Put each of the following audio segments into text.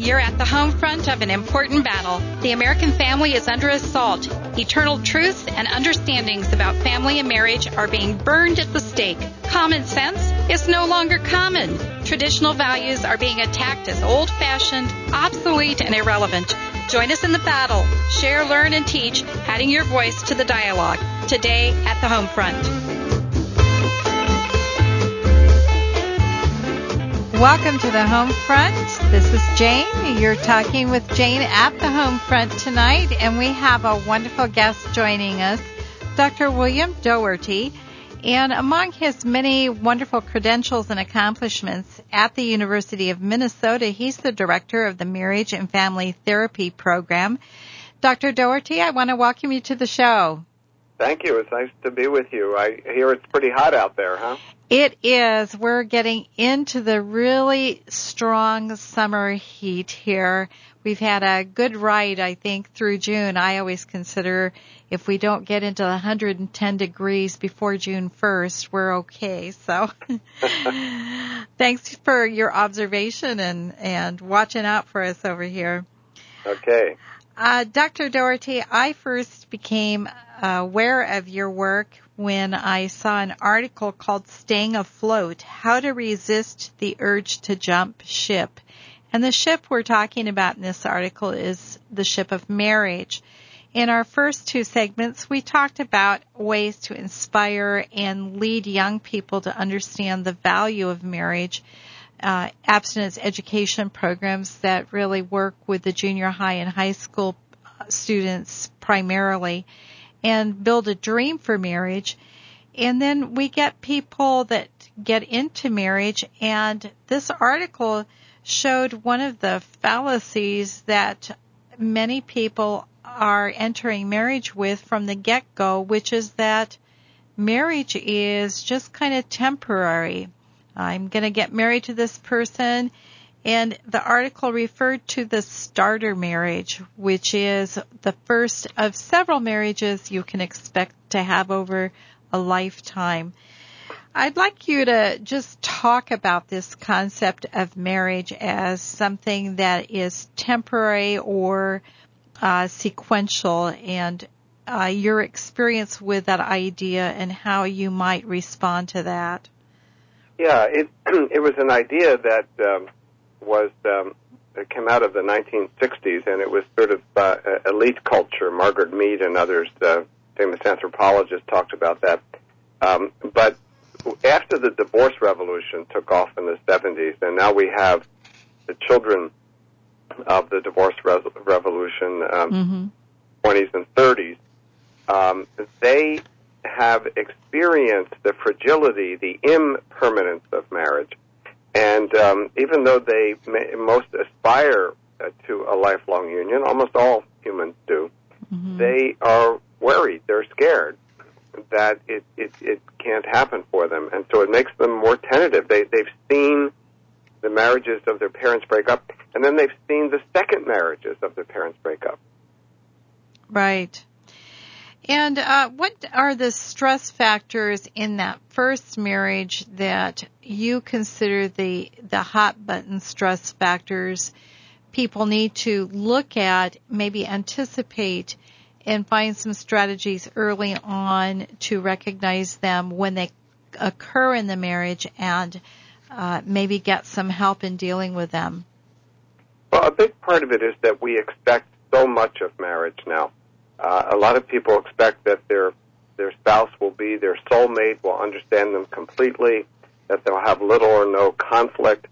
You're at the home front of an important battle. The American family is under assault. Eternal truths and understandings about family and marriage are being burned at the stake. Common sense is no longer common. Traditional values are being attacked as old fashioned, obsolete, and irrelevant. Join us in the battle. Share, learn, and teach, adding your voice to the dialogue. Today at the home front. Welcome to the home front. This is Jane. You're talking with Jane at the home front tonight, and we have a wonderful guest joining us, Dr. William Doherty. And among his many wonderful credentials and accomplishments at the University of Minnesota, he's the director of the Marriage and Family Therapy Program. Dr. Doherty, I want to welcome you to the show. Thank you. It's nice to be with you. I hear it's pretty hot out there, huh? It is. We're getting into the really strong summer heat here. We've had a good ride, I think, through June. I always consider if we don't get into 110 degrees before June 1st, we're okay. So thanks for your observation and, and watching out for us over here. Okay. Uh, Dr. Doherty, I first became aware of your work when I saw an article called Staying Afloat How to Resist the Urge to Jump Ship. And the ship we're talking about in this article is the ship of marriage. In our first two segments, we talked about ways to inspire and lead young people to understand the value of marriage uh, abstinence education programs that really work with the junior high and high school students primarily and build a dream for marriage. And then we get people that get into marriage and this article showed one of the fallacies that many people are entering marriage with from the get-go, which is that marriage is just kind of temporary. I'm going to get married to this person. And the article referred to the starter marriage, which is the first of several marriages you can expect to have over a lifetime. I'd like you to just talk about this concept of marriage as something that is temporary or uh, sequential and uh, your experience with that idea and how you might respond to that. Yeah, it it was an idea that um, was um, it came out of the 1960s, and it was sort of uh, elite culture. Margaret Mead and others, uh, famous anthropologists, talked about that. Um, but after the divorce revolution took off in the 70s, and now we have the children of the divorce re- revolution, um, mm-hmm. 20s and 30s, um, they have experienced the fragility, the impermanence of marriage. And um, even though they may, most aspire uh, to a lifelong union, almost all humans do, mm-hmm. they are worried, they're scared that it, it, it can't happen for them. And so it makes them more tentative. They, they've seen the marriages of their parents break up, and then they've seen the second marriages of their parents break up. Right. And uh, what are the stress factors in that first marriage that you consider the the hot button stress factors people need to look at, maybe anticipate, and find some strategies early on to recognize them when they occur in the marriage and uh, maybe get some help in dealing with them? Well, a big part of it is that we expect so much of marriage now. Uh, a lot of people expect that their their spouse will be their soulmate, will understand them completely, that they'll have little or no conflict,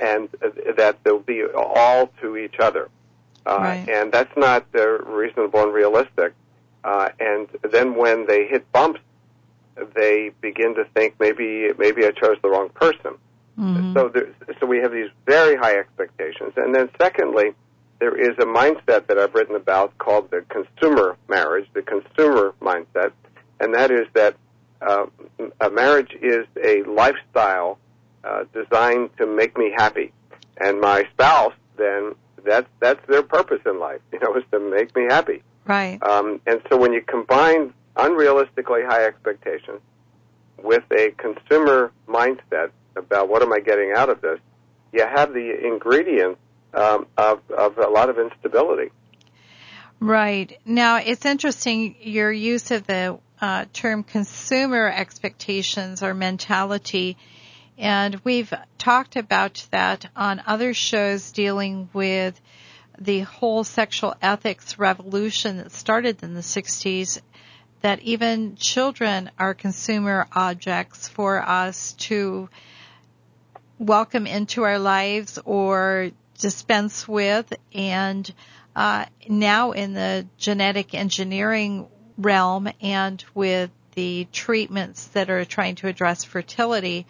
and uh, that they'll be all to each other. Uh, right. And that's not uh, reasonable and realistic. Uh, and then when they hit bumps, they begin to think maybe maybe I chose the wrong person. Mm-hmm. So there, so we have these very high expectations. And then secondly, there is a mindset that I've written about called the consumer marriage, the consumer mindset, and that is that uh, a marriage is a lifestyle uh, designed to make me happy, and my spouse then that's that's their purpose in life, you know, is to make me happy. Right. Um, and so when you combine unrealistically high expectations with a consumer mindset about what am I getting out of this, you have the ingredients um, of, of a lot of instability. Right. Now, it's interesting your use of the uh, term consumer expectations or mentality. And we've talked about that on other shows dealing with the whole sexual ethics revolution that started in the 60s that even children are consumer objects for us to welcome into our lives or dispense with and uh, now in the genetic engineering realm and with the treatments that are trying to address fertility,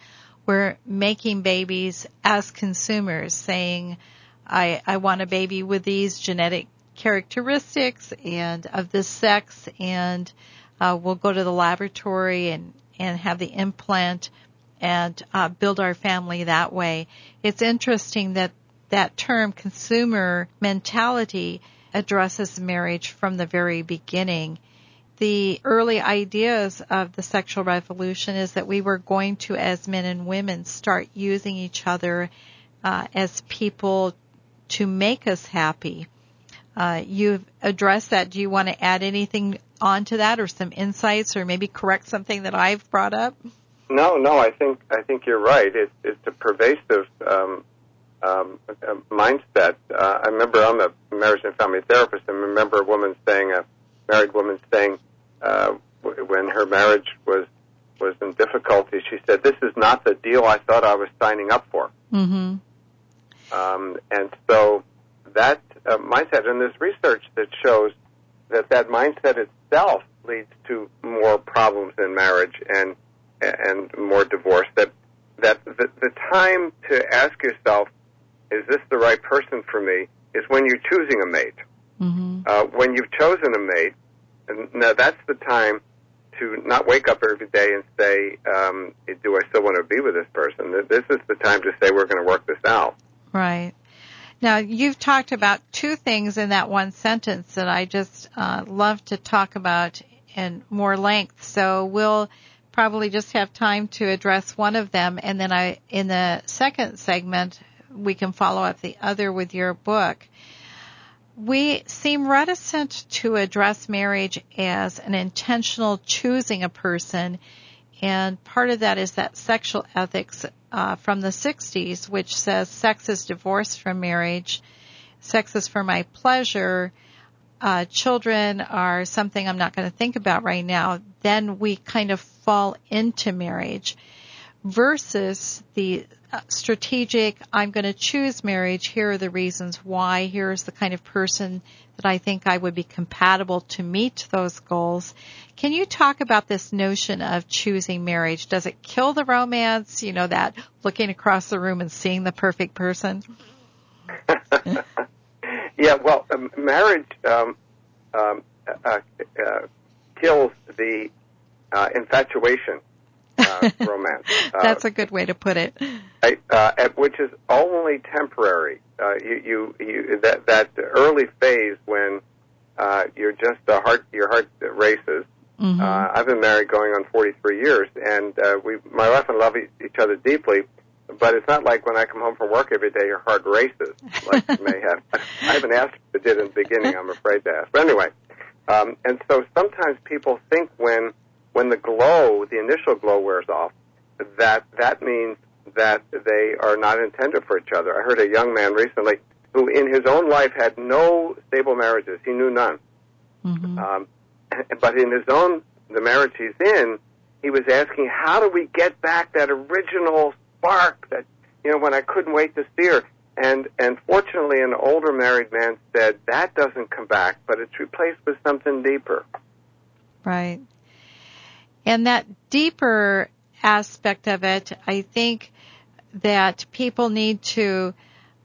we're making babies as consumers saying, I, I want a baby with these genetic characteristics and of this sex and uh, we'll go to the laboratory and, and have the implant and uh, build our family that way. It's interesting that that term consumer mentality addresses marriage from the very beginning. The early ideas of the sexual revolution is that we were going to, as men and women, start using each other uh, as people to make us happy. Uh, you've addressed that. Do you want to add anything onto that, or some insights, or maybe correct something that I've brought up? No, no, I think I think you're right. It, it's a pervasive um, um, mindset. Uh, I remember I'm a marriage and family therapist, and remember a woman saying, a married woman saying, uh, when her marriage was was in difficulty, she said, "This is not the deal I thought I was signing up for." Mm-hmm. Um, and so that uh, mindset, and there's research that shows that that mindset itself leads to more problems in marriage and and more divorce. That that the, the time to ask yourself, is this the right person for me? Is when you're choosing a mate. Mm-hmm. Uh, when you've chosen a mate, and now that's the time to not wake up every day and say, um, "Do I still want to be with this person?" This is the time to say, "We're going to work this out." Right. Now, you've talked about two things in that one sentence that I just uh, love to talk about in more length. So we'll probably just have time to address one of them, and then I, in the second segment, we can follow up the other with your book. We seem reticent to address marriage as an intentional choosing a person, and part of that is that sexual ethics uh, from the 60s, which says sex is divorced from marriage, sex is for my pleasure, uh, children are something I'm not going to think about right now, then we kind of fall into marriage versus the strategic, I'm going to choose marriage. Here are the reasons why. Here's the kind of person that I think I would be compatible to meet those goals. Can you talk about this notion of choosing marriage? Does it kill the romance? You know, that looking across the room and seeing the perfect person? Yeah, well, um, marriage um, um, uh, uh, kills the uh, infatuation uh, romance. Uh, That's a good way to put it. Uh, which is only temporary. Uh, you, you, you, that that early phase when uh, you're just a heart, your heart races. Mm-hmm. Uh, I've been married going on 43 years, and uh, we, my wife and I love each other deeply but it's not like when I come home from work every day, your heart races like you may have. I haven't asked if it did in the beginning. I'm afraid to ask. But anyway, um, and so sometimes people think when when the glow, the initial glow wears off, that that means that they are not intended for each other. I heard a young man recently who, in his own life, had no stable marriages. He knew none. Mm-hmm. Um, but in his own the marriage he's in, he was asking, how do we get back that original spark that you know when I couldn't wait to see her. And and fortunately, an older married man said that doesn't come back, but it's replaced with something deeper. Right. And that deeper aspect of it, I think that people need to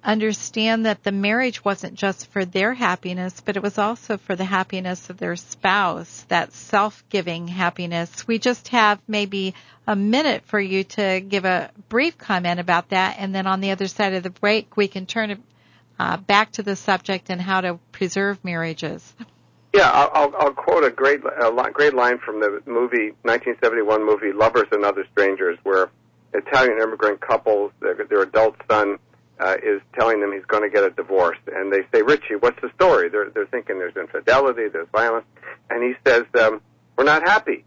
understand that the marriage wasn't just for their happiness, but it was also for the happiness of their spouse, that self-giving happiness. We just have maybe a minute for you to give a brief comment about that, and then on the other side of the break, we can turn it uh, back to the subject and how to preserve marriages. Yeah, I'll, I'll quote a great, a great line from the movie, 1971 movie, Lovers and Other Strangers, where Italian immigrant couples, their, their adult son, uh, is telling them he's going to get a divorce, and they say, "Richie, what's the story?" They're they're thinking there's infidelity, there's violence, and he says, um, "We're not happy."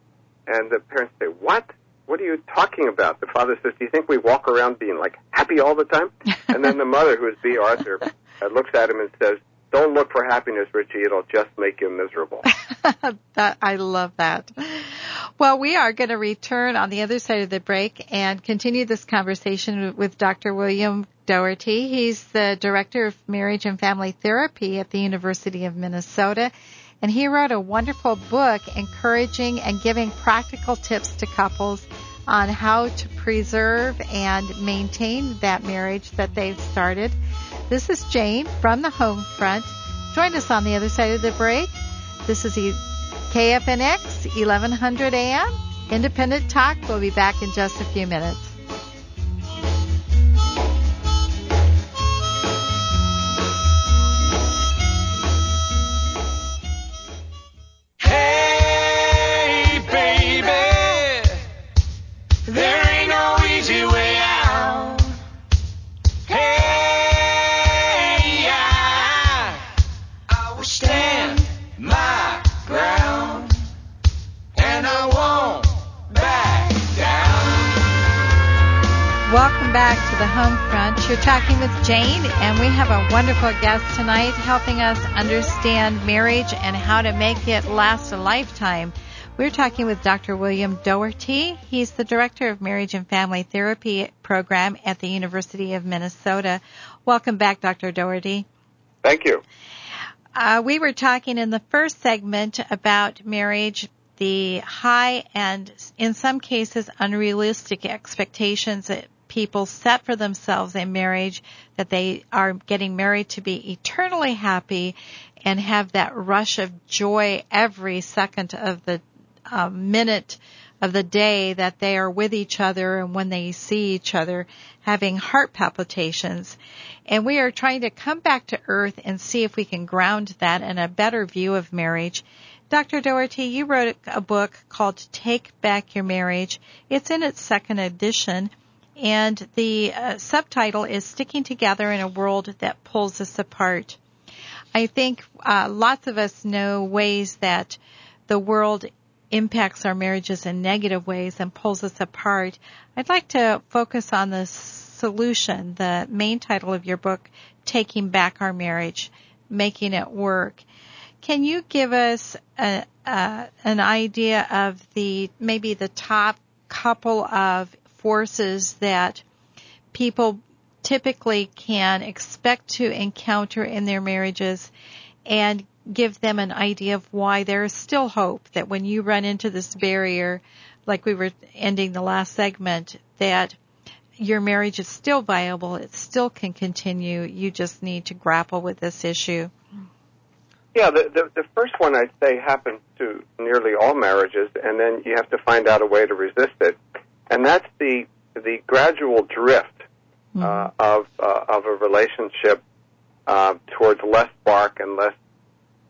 And the parents say, "What? What are you talking about?" The father says, "Do you think we walk around being like happy all the time?" and then the mother, who is Bea Arthur, uh, looks at him and says, "Don't look for happiness, Richie. It'll just make you miserable." that I love that. Well, we are going to return on the other side of the break and continue this conversation with Dr. William Doherty. He's the director of marriage and family therapy at the University of Minnesota. And he wrote a wonderful book encouraging and giving practical tips to couples on how to preserve and maintain that marriage that they've started. This is Jane from the home front. Join us on the other side of the break. This is KFNX 1100 AM Independent Talk. We'll be back in just a few minutes. The home front. You're talking with Jane, and we have a wonderful guest tonight helping us understand marriage and how to make it last a lifetime. We're talking with Dr. William Doherty. He's the director of marriage and family therapy program at the University of Minnesota. Welcome back, Dr. Doherty. Thank you. Uh, we were talking in the first segment about marriage, the high and in some cases unrealistic expectations that people set for themselves in marriage that they are getting married to be eternally happy and have that rush of joy every second of the uh, minute of the day that they are with each other and when they see each other having heart palpitations. And we are trying to come back to earth and see if we can ground that in a better view of marriage. Dr. Doherty, you wrote a book called Take Back Your Marriage. It's in its second edition and the uh, subtitle is Sticking Together in a World That Pulls Us Apart. I think uh, lots of us know ways that the world impacts our marriages in negative ways and pulls us apart. I'd like to focus on the solution, the main title of your book, Taking Back Our Marriage, Making It Work. Can you give us a, uh, an idea of the maybe the top couple of forces that people typically can expect to encounter in their marriages and give them an idea of why there is still hope that when you run into this barrier, like we were ending the last segment, that your marriage is still viable, it still can continue. You just need to grapple with this issue. Yeah, the, the, the first one I'd say happens to nearly all marriages, and then you have to find out a way to resist it and that's the the gradual drift mm-hmm. uh, of uh, of a relationship uh, towards less spark and less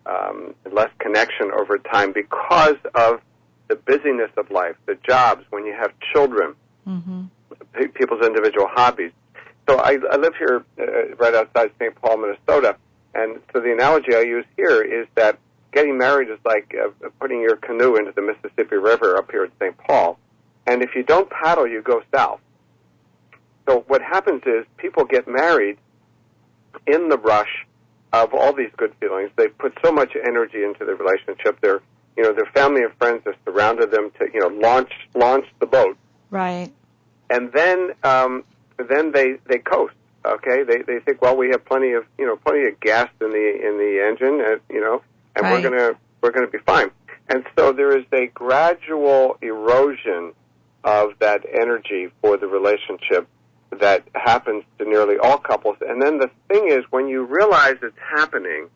um, less connection over time because of the busyness of life, the jobs, when you have children, mm-hmm. people's individual hobbies. So I, I live here uh, right outside St. Paul, Minnesota, and so the analogy I use here is that getting married is like uh, putting your canoe into the Mississippi River up here at St. Paul and if you don't paddle, you go south. So what happens is people get married in the rush of all these good feelings. They put so much energy into the relationship. Their, you know, their family and friends have surrounded them to, you know, launch launch the boat. Right. And then, um, then they they coast. Okay, they they think, well, we have plenty of, you know, plenty of gas in the in the engine, and you know, and right. we're gonna we're gonna be fine. And so there is a gradual erosion of that energy for the relationship that happens to nearly all couples. And then the thing is, when you realize it's happening,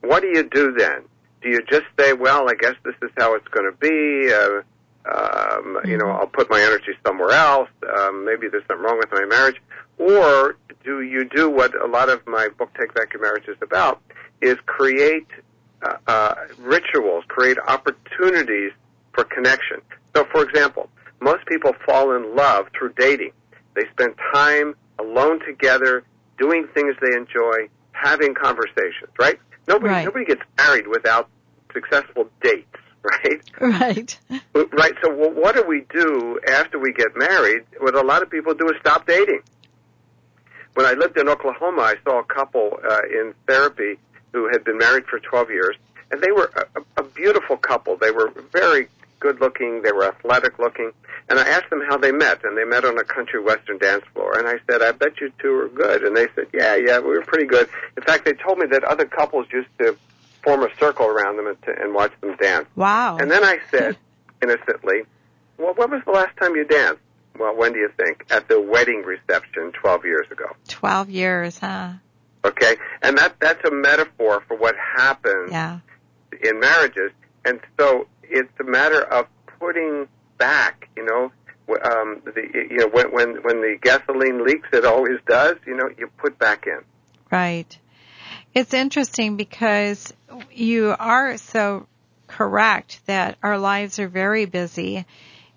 what do you do then? Do you just say, well, I guess this is how it's going to be? Uh, um, you know. I'll put my energy somewhere else. Um, maybe there's something wrong with my marriage. Or do you do what a lot of my book Take Back Your Marriage is about, is create uh, uh, rituals, create opportunities for connection. So, for example, most people fall in love through dating. They spend time alone together doing things they enjoy, having conversations, right? Nobody Right. nobody gets married without successful dates, right? Right. Right. So well, what do we do after we get married? What a lot of people do is stop dating. When I lived in Oklahoma, I saw a couple uh, in therapy who had been married for 12 years, and they were a, a beautiful couple. They were very good looking. They were athletic looking. And I asked them how they met, and they met on a country western dance floor. And I said, I bet you two are good. And they said, Yeah, yeah, we were pretty good. In fact, they told me that other couples used to form a circle around them and, to, and watch them dance. Wow. And then I said, innocently, Well, when was the last time you danced? Well, when do you think? At the wedding reception 12 years ago. 12 years, huh? Okay? And that, that's a metaphor for what happens Yeah. in marriages. And so it's a matter of putting back, you know, um, the, you know, when, when, when the gasoline leaks, it always does, you know, you put back in. Right. It's interesting because you are so correct that our lives are very busy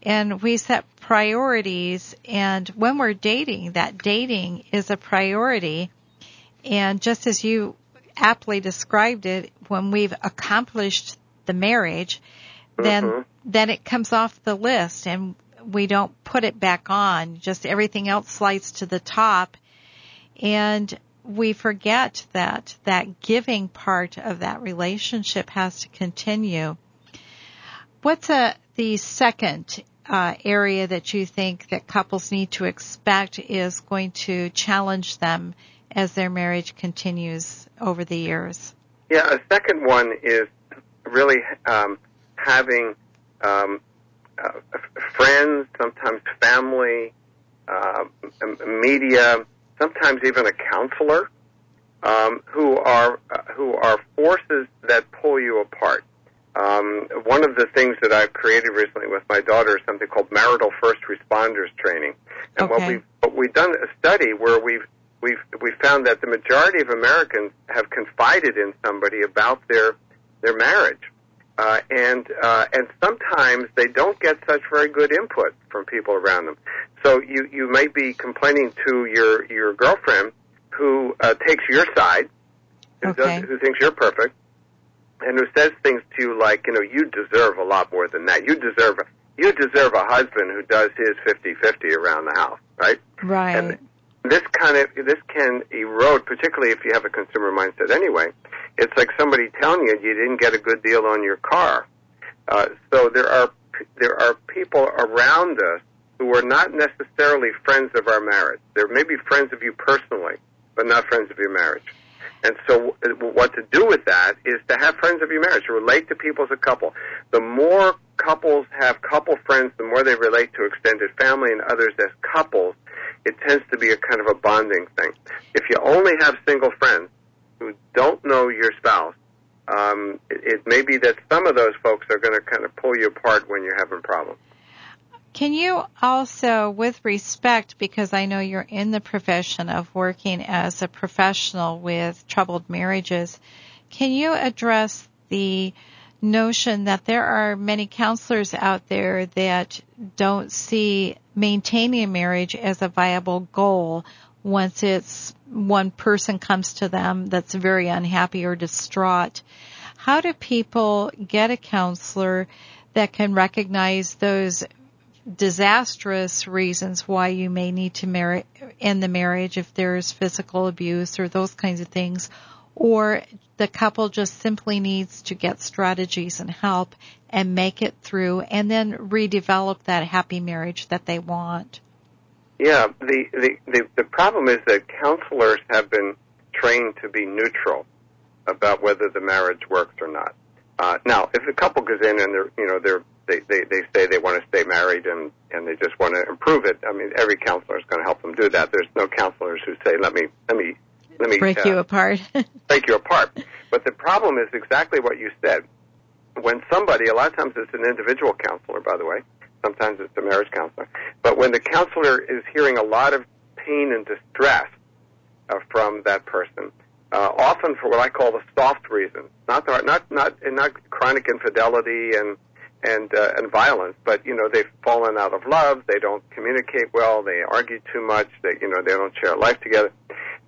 and we set priorities and when we're dating, that dating is a priority. And just as you aptly described it, when we've accomplished the marriage, then Mhm. then it comes off the list and we don't put it back on. Just everything else slides to the top and we forget that that giving part of that relationship has to continue. What's a, the second uh, area that you think that couples need to expect is going to challenge them as their marriage continues over the years? Yeah, a second one is really um, having um, uh, friends, sometimes family, uh, media, sometimes even a counselor, um, who are uh, who are forces that pull you apart. Um, one of the things that I've created recently with my daughter is something called marital first responders training, and what Okay. we've what we've done a study where we've we've we found that the majority of Americans have confided in somebody about their their marriage, uh, and uh, and sometimes they don't get such very good input from people around them. So you you may be complaining to your your girlfriend who uh, takes your side, who, Okay. does, who thinks you're perfect, and who says things to you like, you know, you deserve a lot more than that. You deserve you deserve a husband who does his fifty fifty around the house, right? Right. And this kind of this can erode, particularly if you have a consumer mindset. Anyway, it's like somebody telling you you didn't get a good deal on your car. Uh, so there are there are people around us who are not necessarily friends of our marriage. They may be friends of you personally, but not friends of your marriage. And so, what to do with that is to have friends of your marriage, relate to people as a couple. The more couples have couple friends, the more they relate to extended family and others as couples, it tends to be a kind of a bonding thing. If you only have single friends who don't know your spouse, um, it, it may be that some of those folks are going to kind of pull you apart when you're having problems. Can you also, with respect, because I know you're in the profession of working as a professional with troubled marriages, can you address the notion that there are many counselors out there that don't see maintaining a marriage as a viable goal once it's one person comes to them that's very unhappy or distraught? How do people get a counselor that can recognize those disastrous reasons why you may need to marry end the marriage if there's physical abuse or those kinds of things or the couple just simply needs to get strategies and help and make it through and then redevelop that happy marriage that they want. Yeah, the, the, the, the problem is that counselors have been trained to be neutral about whether the marriage works or not. Uh, now, if the couple goes in and they're, you know, they're, they, they, they say they want to married and, and they just want to improve it, I mean, every counselor is going to help them do that. There's no counselors who say, let me, let me, let me Break uh, you apart. break you apart. But the problem is exactly what you said. When somebody, a lot of times it's an individual counselor, by the way, sometimes it's a marriage counselor, but when the counselor is hearing a lot of pain and distress uh, from that person, uh, often for what I call the soft reasons, not the, not not not chronic infidelity and and uh, and violence, but you know they've fallen out of love, they don't communicate well, they argue too much, they you know they don't share a life together.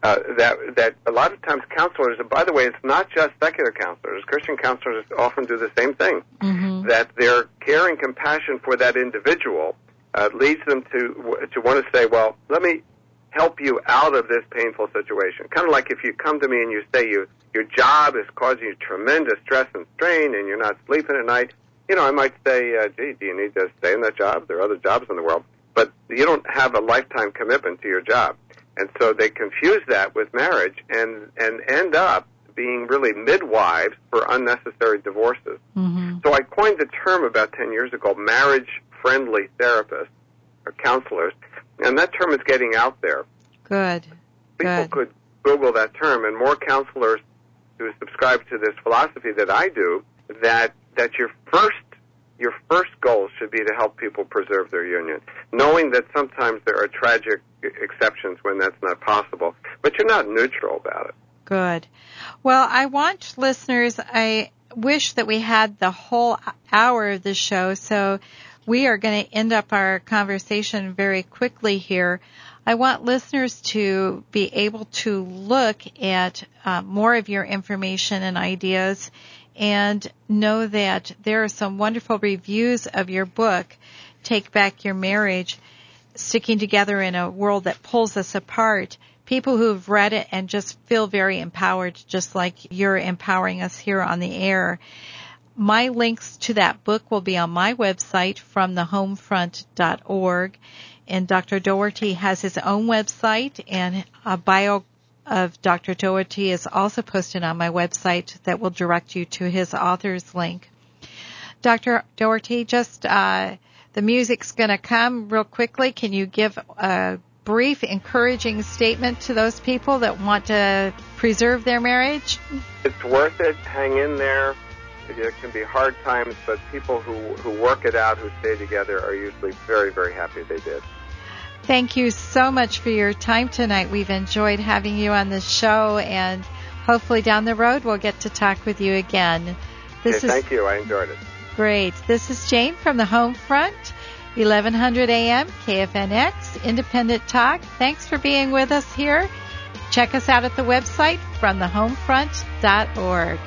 uh, that that a lot of times counselors, and by the way, it's not just secular counselors. Christian counselors often do the same thing. Mm-hmm. That their care and compassion for that individual uh, leads them to to want to say, well, let me help you out of this painful situation. Kind of like if you come to me and you say you your job is causing you tremendous stress and strain, and you're not sleeping at night. You know, I might say, uh, gee, do you need to stay in that job? There are other jobs in the world, but you don't have a lifetime commitment to your job. And so they confuse that with marriage and, and end up being really midwives for unnecessary divorces. Mm-hmm. So I coined the term about 10 years ago, marriage friendly therapists or counselors, and that term is getting out there. Good. People Good. could Google that term, and more counselors who subscribe to this philosophy that I do, that that your first your first goal should be to help people preserve their union, knowing that sometimes there are tragic exceptions when that's not possible, but you're not neutral about it. Good. Well, I want listeners, I wish that we had the whole hour of the show, so we are going to end up our conversation very quickly here. I want listeners to be able to look at uh, more of your information and ideas and know that there are some wonderful reviews of your book, Take Back Your Marriage, Sticking Together in a World That Pulls Us Apart. People who've read it and just feel very empowered, just like you're empowering us here on the air. My links to that book will be on my website from thehomefront.org. And Dr. Doherty has his own website and a bio of Dr. Doherty is also posted on my website that will direct you to his author's link. Dr. Doherty, just uh, the music's going to come real quickly. Can you give a brief, encouraging statement to those people that want to preserve their marriage? It's worth it. Hang in there. It can be hard times, but people who, who work it out, who stay together, are usually very, very happy they did. Thank you so much for your time tonight. We've enjoyed having you on the show, and hopefully down the road we'll get to talk with you again. This okay, is thank you. I enjoyed it. Great. This is Jane from the Home Front, 1100 AM KFNX Independent Talk. Thanks for being with us here. Check us out at the website from thehomefront.org.